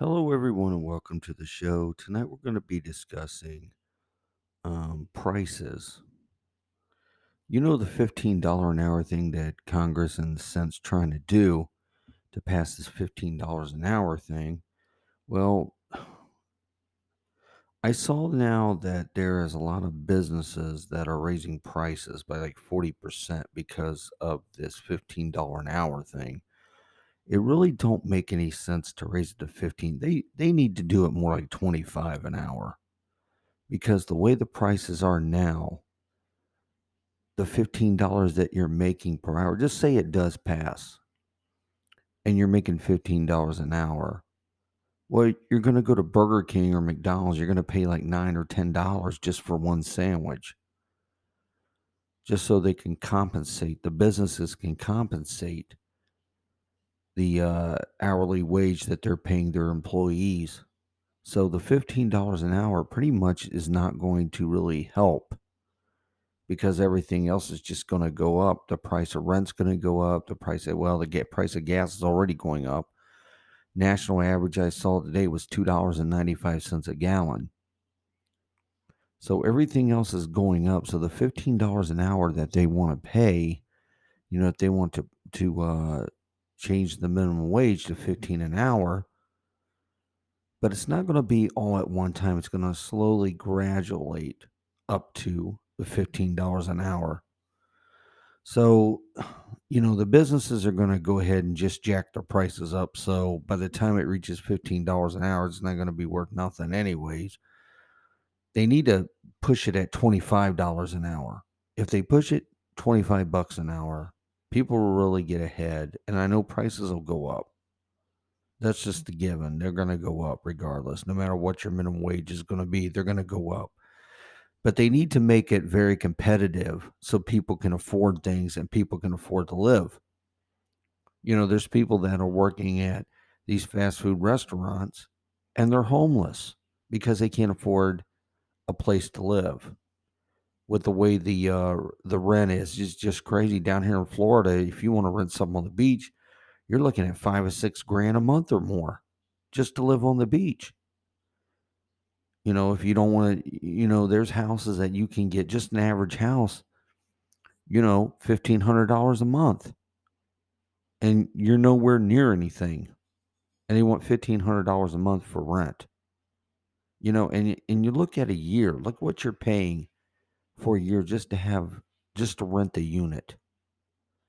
Hello, everyone, and welcome to the show. Tonight, we're going to be discussing um, prices. You know, the $15 an hour thing that Congress and the Senate's trying to do to pass this $15 an hour thing. Well, I saw now that there is a lot of businesses that are raising prices by like 40% because of this $15 an hour thing. It really don't make any sense to raise it to 15. They they need to do it more like 25 an hour because the way the prices are now, the $15 that you're making per hour, just say it does pass and you're making $15 an hour. Well, you're going to go to Burger King or McDonald's, you're going to pay like 9 or $10 just for one sandwich. Just so they can compensate, the businesses can compensate the uh, hourly wage that they're paying their employees. So the $15 an hour pretty much is not going to really help because everything else is just going to go up. The price of rent's going to go up. The price of well, the get price of gas is already going up. National average I saw today was two dollars and ninety five cents a gallon. So everything else is going up. So the fifteen dollars an hour that they want to pay, you know, if they want to to uh, change the minimum wage to fifteen an hour, but it's not going to be all at one time. It's going to slowly graduate up to the $15 an hour. So, you know, the businesses are going to go ahead and just jack their prices up. So by the time it reaches $15 an hour, it's not going to be worth nothing, anyways. They need to push it at $25 an hour. If they push it 25 bucks an hour, people will really get ahead. And I know prices will go up. That's just the given. They're going to go up regardless. No matter what your minimum wage is going to be, they're going to go up but they need to make it very competitive so people can afford things and people can afford to live. You know, there's people that are working at these fast food restaurants and they're homeless because they can't afford a place to live. With the way the uh, the rent is, it's just crazy down here in Florida. If you want to rent something on the beach, you're looking at five or six grand a month or more just to live on the beach. You know, if you don't want to, you know, there's houses that you can get just an average house, you know, $1,500 a month. And you're nowhere near anything. And they want $1,500 a month for rent. You know, and, and you look at a year, look what you're paying for a year just to have, just to rent the unit.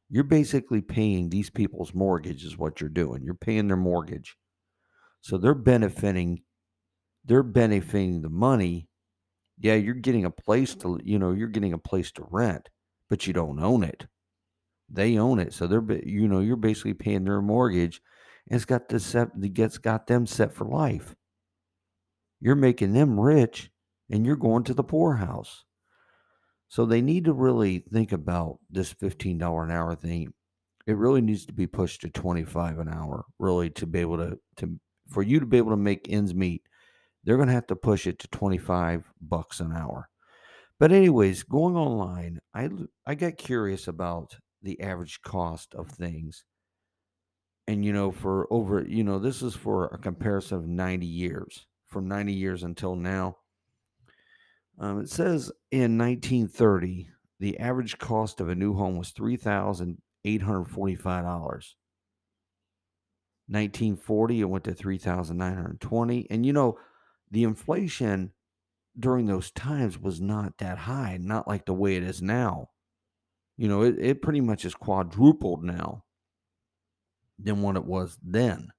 You're basically paying these people's mortgage, is what you're doing. You're paying their mortgage. So they're benefiting they're benefiting the money. Yeah, you're getting a place to, you know, you're getting a place to rent, but you don't own it. They own it, so they're, you know, you're basically paying their mortgage, and it's got the set, the gets got them set for life. You're making them rich, and you're going to the poorhouse. So they need to really think about this fifteen dollar an hour thing. It really needs to be pushed to twenty five an hour, really, to be able to to for you to be able to make ends meet they're going to have to push it to 25 bucks an hour. But anyways, going online, I I got curious about the average cost of things. And you know, for over, you know, this is for a comparison of 90 years, from 90 years until now. Um, it says in 1930, the average cost of a new home was $3,845. 1940, it went to 3,920. And you know, the inflation during those times was not that high, not like the way it is now. You know, it, it pretty much is quadrupled now than what it was then.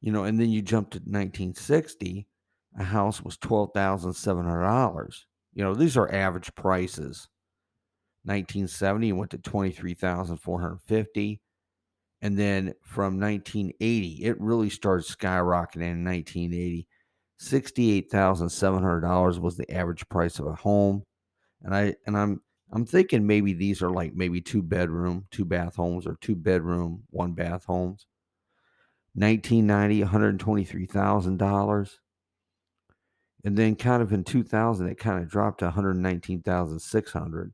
You know, and then you jump to 1960, a house was $12,700. You know, these are average prices. 1970 went to 23,450 and then from 1980 it really started skyrocketing in 1980 $68,700 was the average price of a home. And I and I'm I'm thinking maybe these are like maybe two bedroom, two bath homes or two bedroom, one bath homes. 1990 $123,000. And then kind of in 2000 it kind of dropped to 119,600.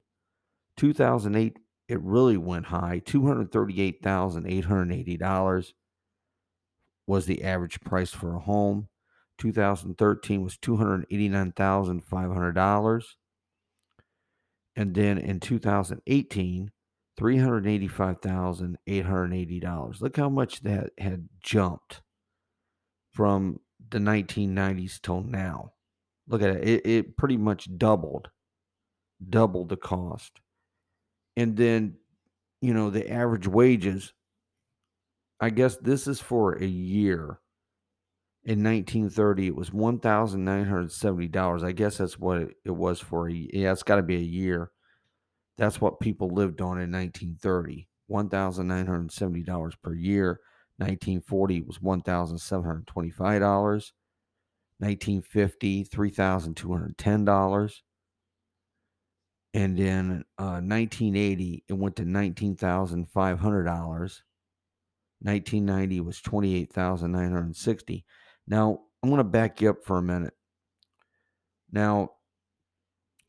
2008 it really went high, $238,880. was the average price for a home. 2013 was $289,500. And then in 2018, $385,880. Look how much that had jumped from the 1990s till now. Look at it. It, it pretty much doubled, doubled the cost. And then, you know, the average wages, I guess this is for a year. In 1930, it was $1,970. I guess that's what it was for a Yeah, it's got to be a year. That's what people lived on in 1930. $1,970 per year. 1940 was $1,725. 1950, $3,210. And in uh, 1980, it went to $19,500. 1990 was 28,960. Now, I'm going to back you up for a minute. Now,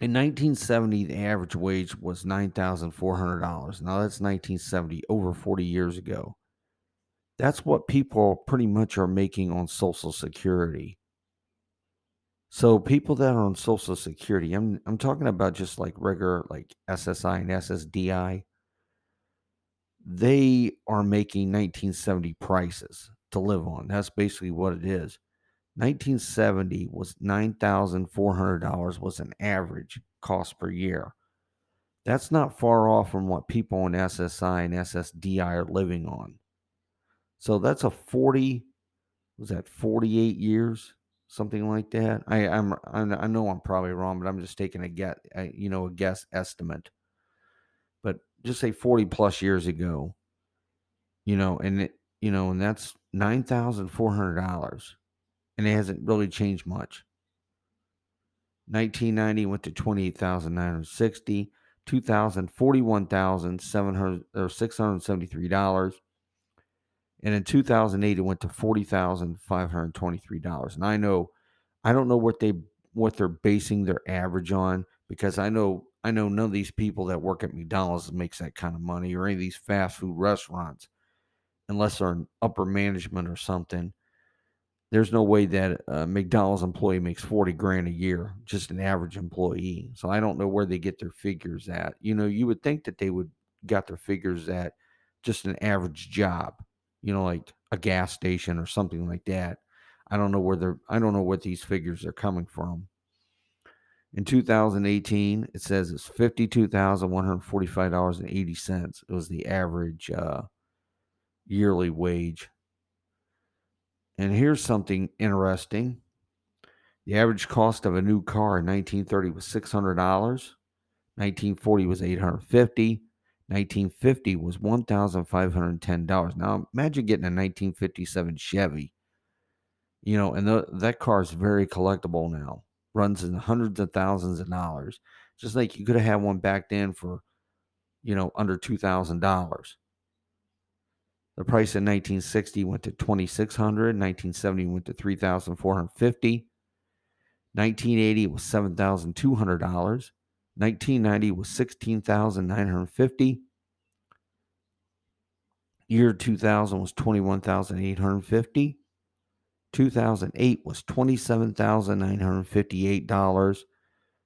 in 1970, the average wage was $9,400. Now, that's 1970, over 40 years ago. That's what people pretty much are making on Social Security. So people that are on Social Security, I'm I'm talking about just like regular like SSI and SSDI. They are making 1970 prices to live on. That's basically what it is. 1970 was $9,400 was an average cost per year. That's not far off from what people on SSI and SSDI are living on. So that's a 40 was that 48 years something like that. I I'm I know I'm probably wrong, but I'm just taking a guess, you know, a guess estimate. But just say 40 plus years ago, you know, and it, you know, and that's nine thousand four hundred dollars, and it hasn't really changed much. 1990 went to 28,960, 2000 41,700 or 673 dollars. And in 2008, it went to forty thousand five hundred twenty-three dollars. And I know, I don't know what they what they're basing their average on because I know I know none of these people that work at McDonald's makes that kind of money or any of these fast food restaurants, unless they're in upper management or something. There's no way that a McDonald's employee makes 40 grand a year, just an average employee. So I don't know where they get their figures at. You know, you would think that they would got their figures at just an average job you know, like a gas station or something like that. I don't know where they're, I don't know what these figures are coming from. In 2018, it says it's $52,145.80. It was the average uh, yearly wage. And here's something interesting. The average cost of a new car in 1930 was $600. 1940 was 850. 1950 was $1,510. Now imagine getting a 1957 Chevy, you know, and the, that car is very collectible now, runs in hundreds of thousands of dollars. Just like you could have had one back then for, you know, under $2,000. The price in 1960 went to 2600 1970 went to 3450 1980 was $7,200. 1990 was 16,950. Year 2000 was 21,850. 2008 was $27,958.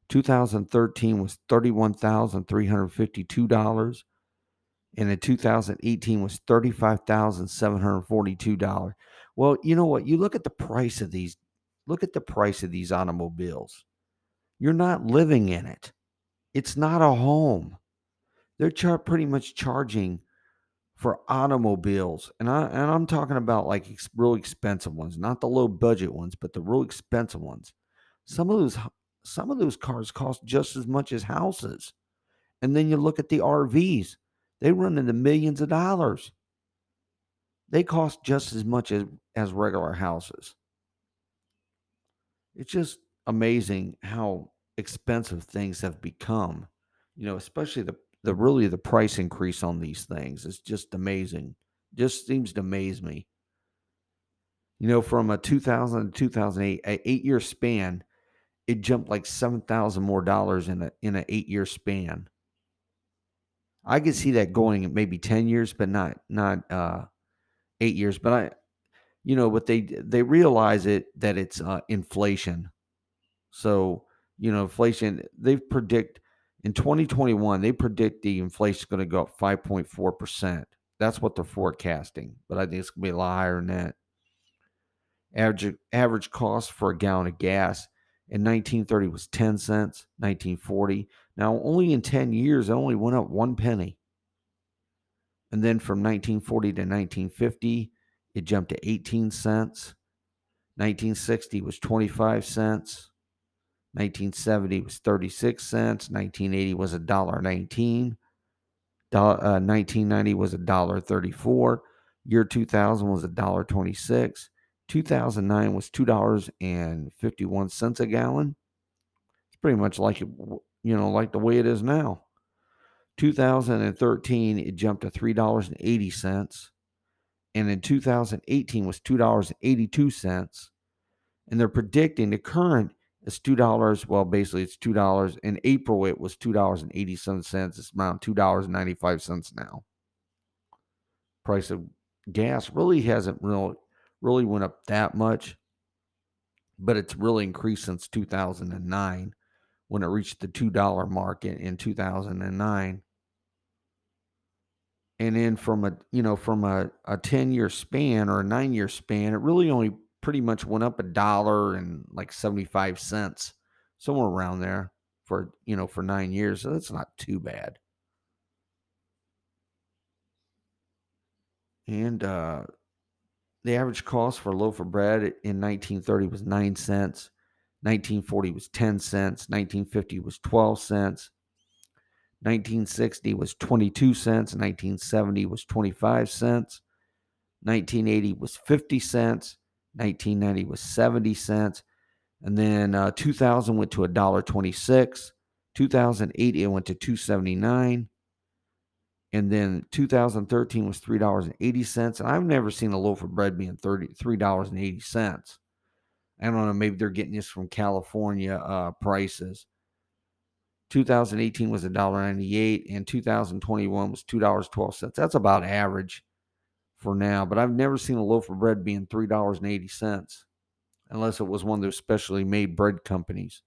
2013 was $31,352. And in 2018 was $35,742. Well, you know what? You look at the price of these, look at the price of these automobiles. You're not living in it. It's not a home. They're char- pretty much charging for automobiles, and I and I'm talking about like ex- real expensive ones, not the low budget ones, but the real expensive ones. Some of those some of those cars cost just as much as houses. And then you look at the RVs; they run into millions of dollars. They cost just as much as as regular houses. It's just amazing how expensive things have become. You know, especially the the really the price increase on these things is just amazing. Just seems to amaze me. You know, from a 2000 to 2008, a eight year span, it jumped like seven thousand more dollars in a in an eight year span. I could see that going maybe ten years, but not not uh, eight years. But I, you know, but they they realize it that it's uh, inflation. So you know, inflation they predict in 2021 they predict the inflation is going to go up 5.4 percent. That's what they're forecasting, but I think it's going to be a lot higher than that. Average average cost for a gallon of gas in 1930 was 10 cents. 1940 now only in 10 years it only went up one penny. And then from 1940 to 1950 it jumped to 18 cents. 1960 was 25 cents. 1970 was 36 cents. 1980 was a dollar 19. Uh, 1990 was a dollar 34. Year 2000 was a dollar 26. 2009 was two dollars and 51 cents a gallon. It's pretty much like it, you know, like the way it is now. 2013 it jumped to three dollars and 80 cents and in 2018 was $2.82 and they're predicting the current is $2 well basically it's $2 in april it was $2.87 it's around $2.95 now. Price of gas really hasn't really really went up that much but it's really increased since 2009 when it reached the $2 market in 2009 and then from a you know from a, a 10 year span or a nine year span it really only pretty much went up a dollar and like 75 cents somewhere around there for you know for nine years so that's not too bad. And uh the average cost for a loaf of bread in 1930 was 9 cents 1940 was 10 cents 1950 was 12 cents 1960 was 22 cents, 1970 was 25 cents, 1980 was 50 cents, 1990 was 70 cents, and then uh, 2000 went to a dollar 26. 2008 it went to 279 and then 2013 was $3.80 and i've never seen a loaf of bread being $3.80 i don't know maybe they're getting this from california uh, prices 2018 was $1.98 and 2021 was $2.12. That's about average for now, but I've never seen a loaf of bread being $3.80 unless it was one of those specially made bread companies.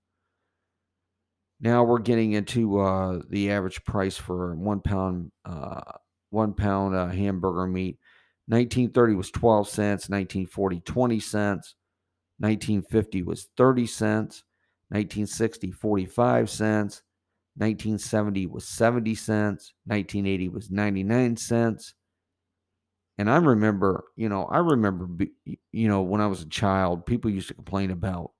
Now we're getting into uh, the average price for one pound uh, one pound uh, hamburger meat. 1930 was 12 cents, 1940 20 cents, 1950 was 30 cents, 1960 45 cents, 1970 was 70 cents. 1980 was 99 cents. And I remember, you know, I remember, you know, when I was a child, people used to complain about,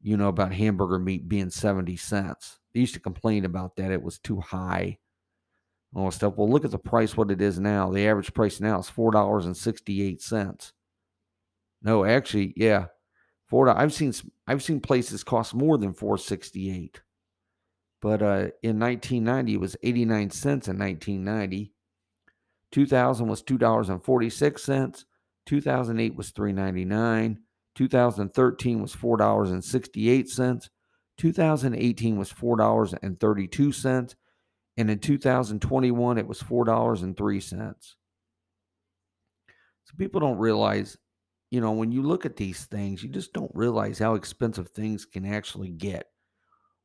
you know, about hamburger meat being 70 cents. They used to complain about that. It was too high. All stuff. Well, look at the price, what it is now. The average price now is $4.68. No, actually, yeah. Four. I've seen I've seen places cost more than 468. But uh, in 1990, it was 89 cents in 1990. 2000 was $2.46. 2008 was 3.99. 2013 was $4.68. 2018 was $4.32. And in 2021, it was $4.03. So people don't realize, you know, when you look at these things, you just don't realize how expensive things can actually get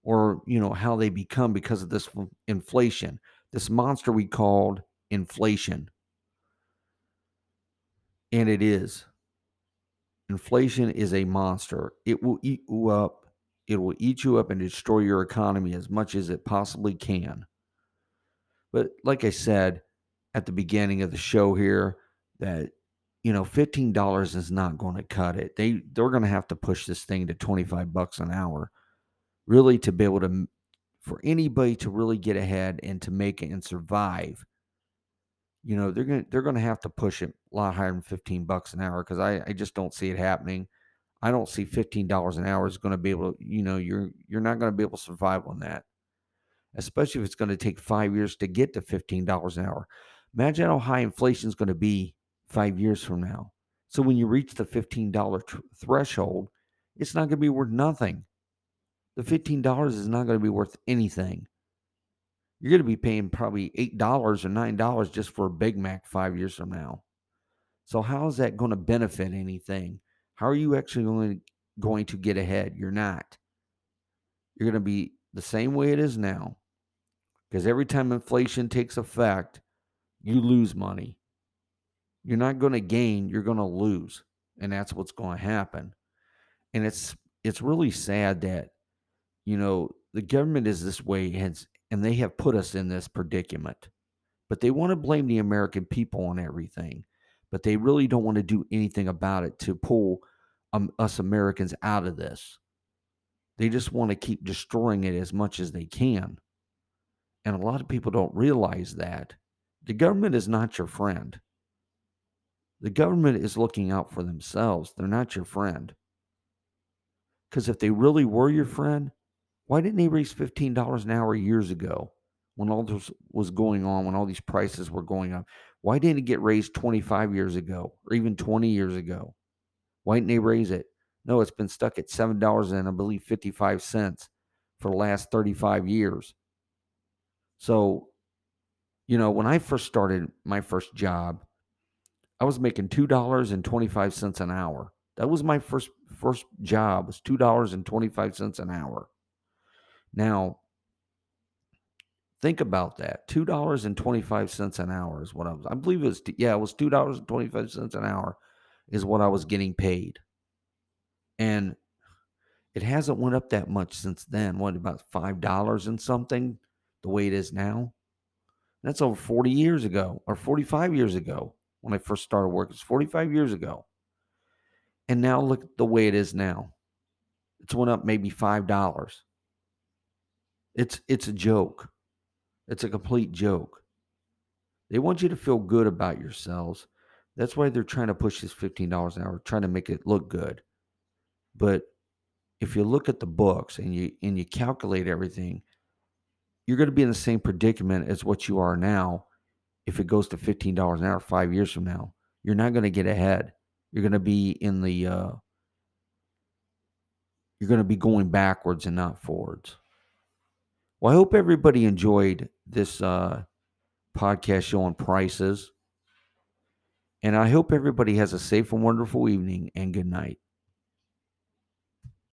or you know how they become because of this inflation this monster we called inflation. And it is. Inflation is a monster. It will eat you up. It will eat you up and destroy your economy as much as it possibly can. But like i said at the beginning of the show here that you know $15 is not going to cut it. They they're going to have to push this thing to 25 bucks an hour really to be able to for anybody to really get ahead and to make it and survive you know they're gonna they're gonna have to push it a lot higher than 15 bucks an hour because I, I just don't see it happening. I don't see $15 an hour is going to be able to you know you're you're not going to be able to survive on that especially if it's going to take five years to get to $15 an hour. Imagine how high inflation is going to be five years from now. So when you reach the $15 tr- threshold it's not going to be worth nothing. The $15 is not going to be worth anything. You're going to be paying probably $8 or $9 just for a Big Mac five years from now. So how is that going to benefit anything? How are you actually going going to get ahead? You're not. You're going to be the same way it is now. Because every time inflation takes effect, you lose money. You're not going to gain, you're going to lose. And that's what's going to happen. And it's it's really sad that you know, the government is this way and, and they have put us in this predicament. But they want to blame the American people on everything. But they really don't want to do anything about it to pull um, us Americans out of this. They just want to keep destroying it as much as they can. And a lot of people don't realize that. The government is not your friend. The government is looking out for themselves. They're not your friend. Because if they really were your friend, why didn't they raise $15 an hour years ago when all this was going on, when all these prices were going up? Why didn't it get raised 25 years ago or even 20 years ago? Why didn't they raise it? No, it's been stuck at $7 and I believe 55 cents for the last 35 years. So, you know, when I first started my first job, I was making $2.25 an hour. That was my first first job was $2.25 an hour. Now, think about that. $2.25 an hour is what I was, I believe it was, yeah, it was $2.25 an hour is what I was getting paid. And it hasn't went up that much since then. What, about $5 and something the way it is now? That's over 40 years ago or 45 years ago when I first started work. It's 45 years ago. And now look at the way it is now. It's went up maybe $5. It's it's a joke. It's a complete joke. They want you to feel good about yourselves. That's why they're trying to push this $15 an hour, trying to make it look good. But if you look at the books and you and you calculate everything, you're going to be in the same predicament as what you are now if it goes to $15 an hour 5 years from now. You're not going to get ahead. You're going to be in the uh you're going to be going backwards and not forwards. Well, I hope everybody enjoyed this uh, podcast show on prices. And I hope everybody has a safe and wonderful evening and good night.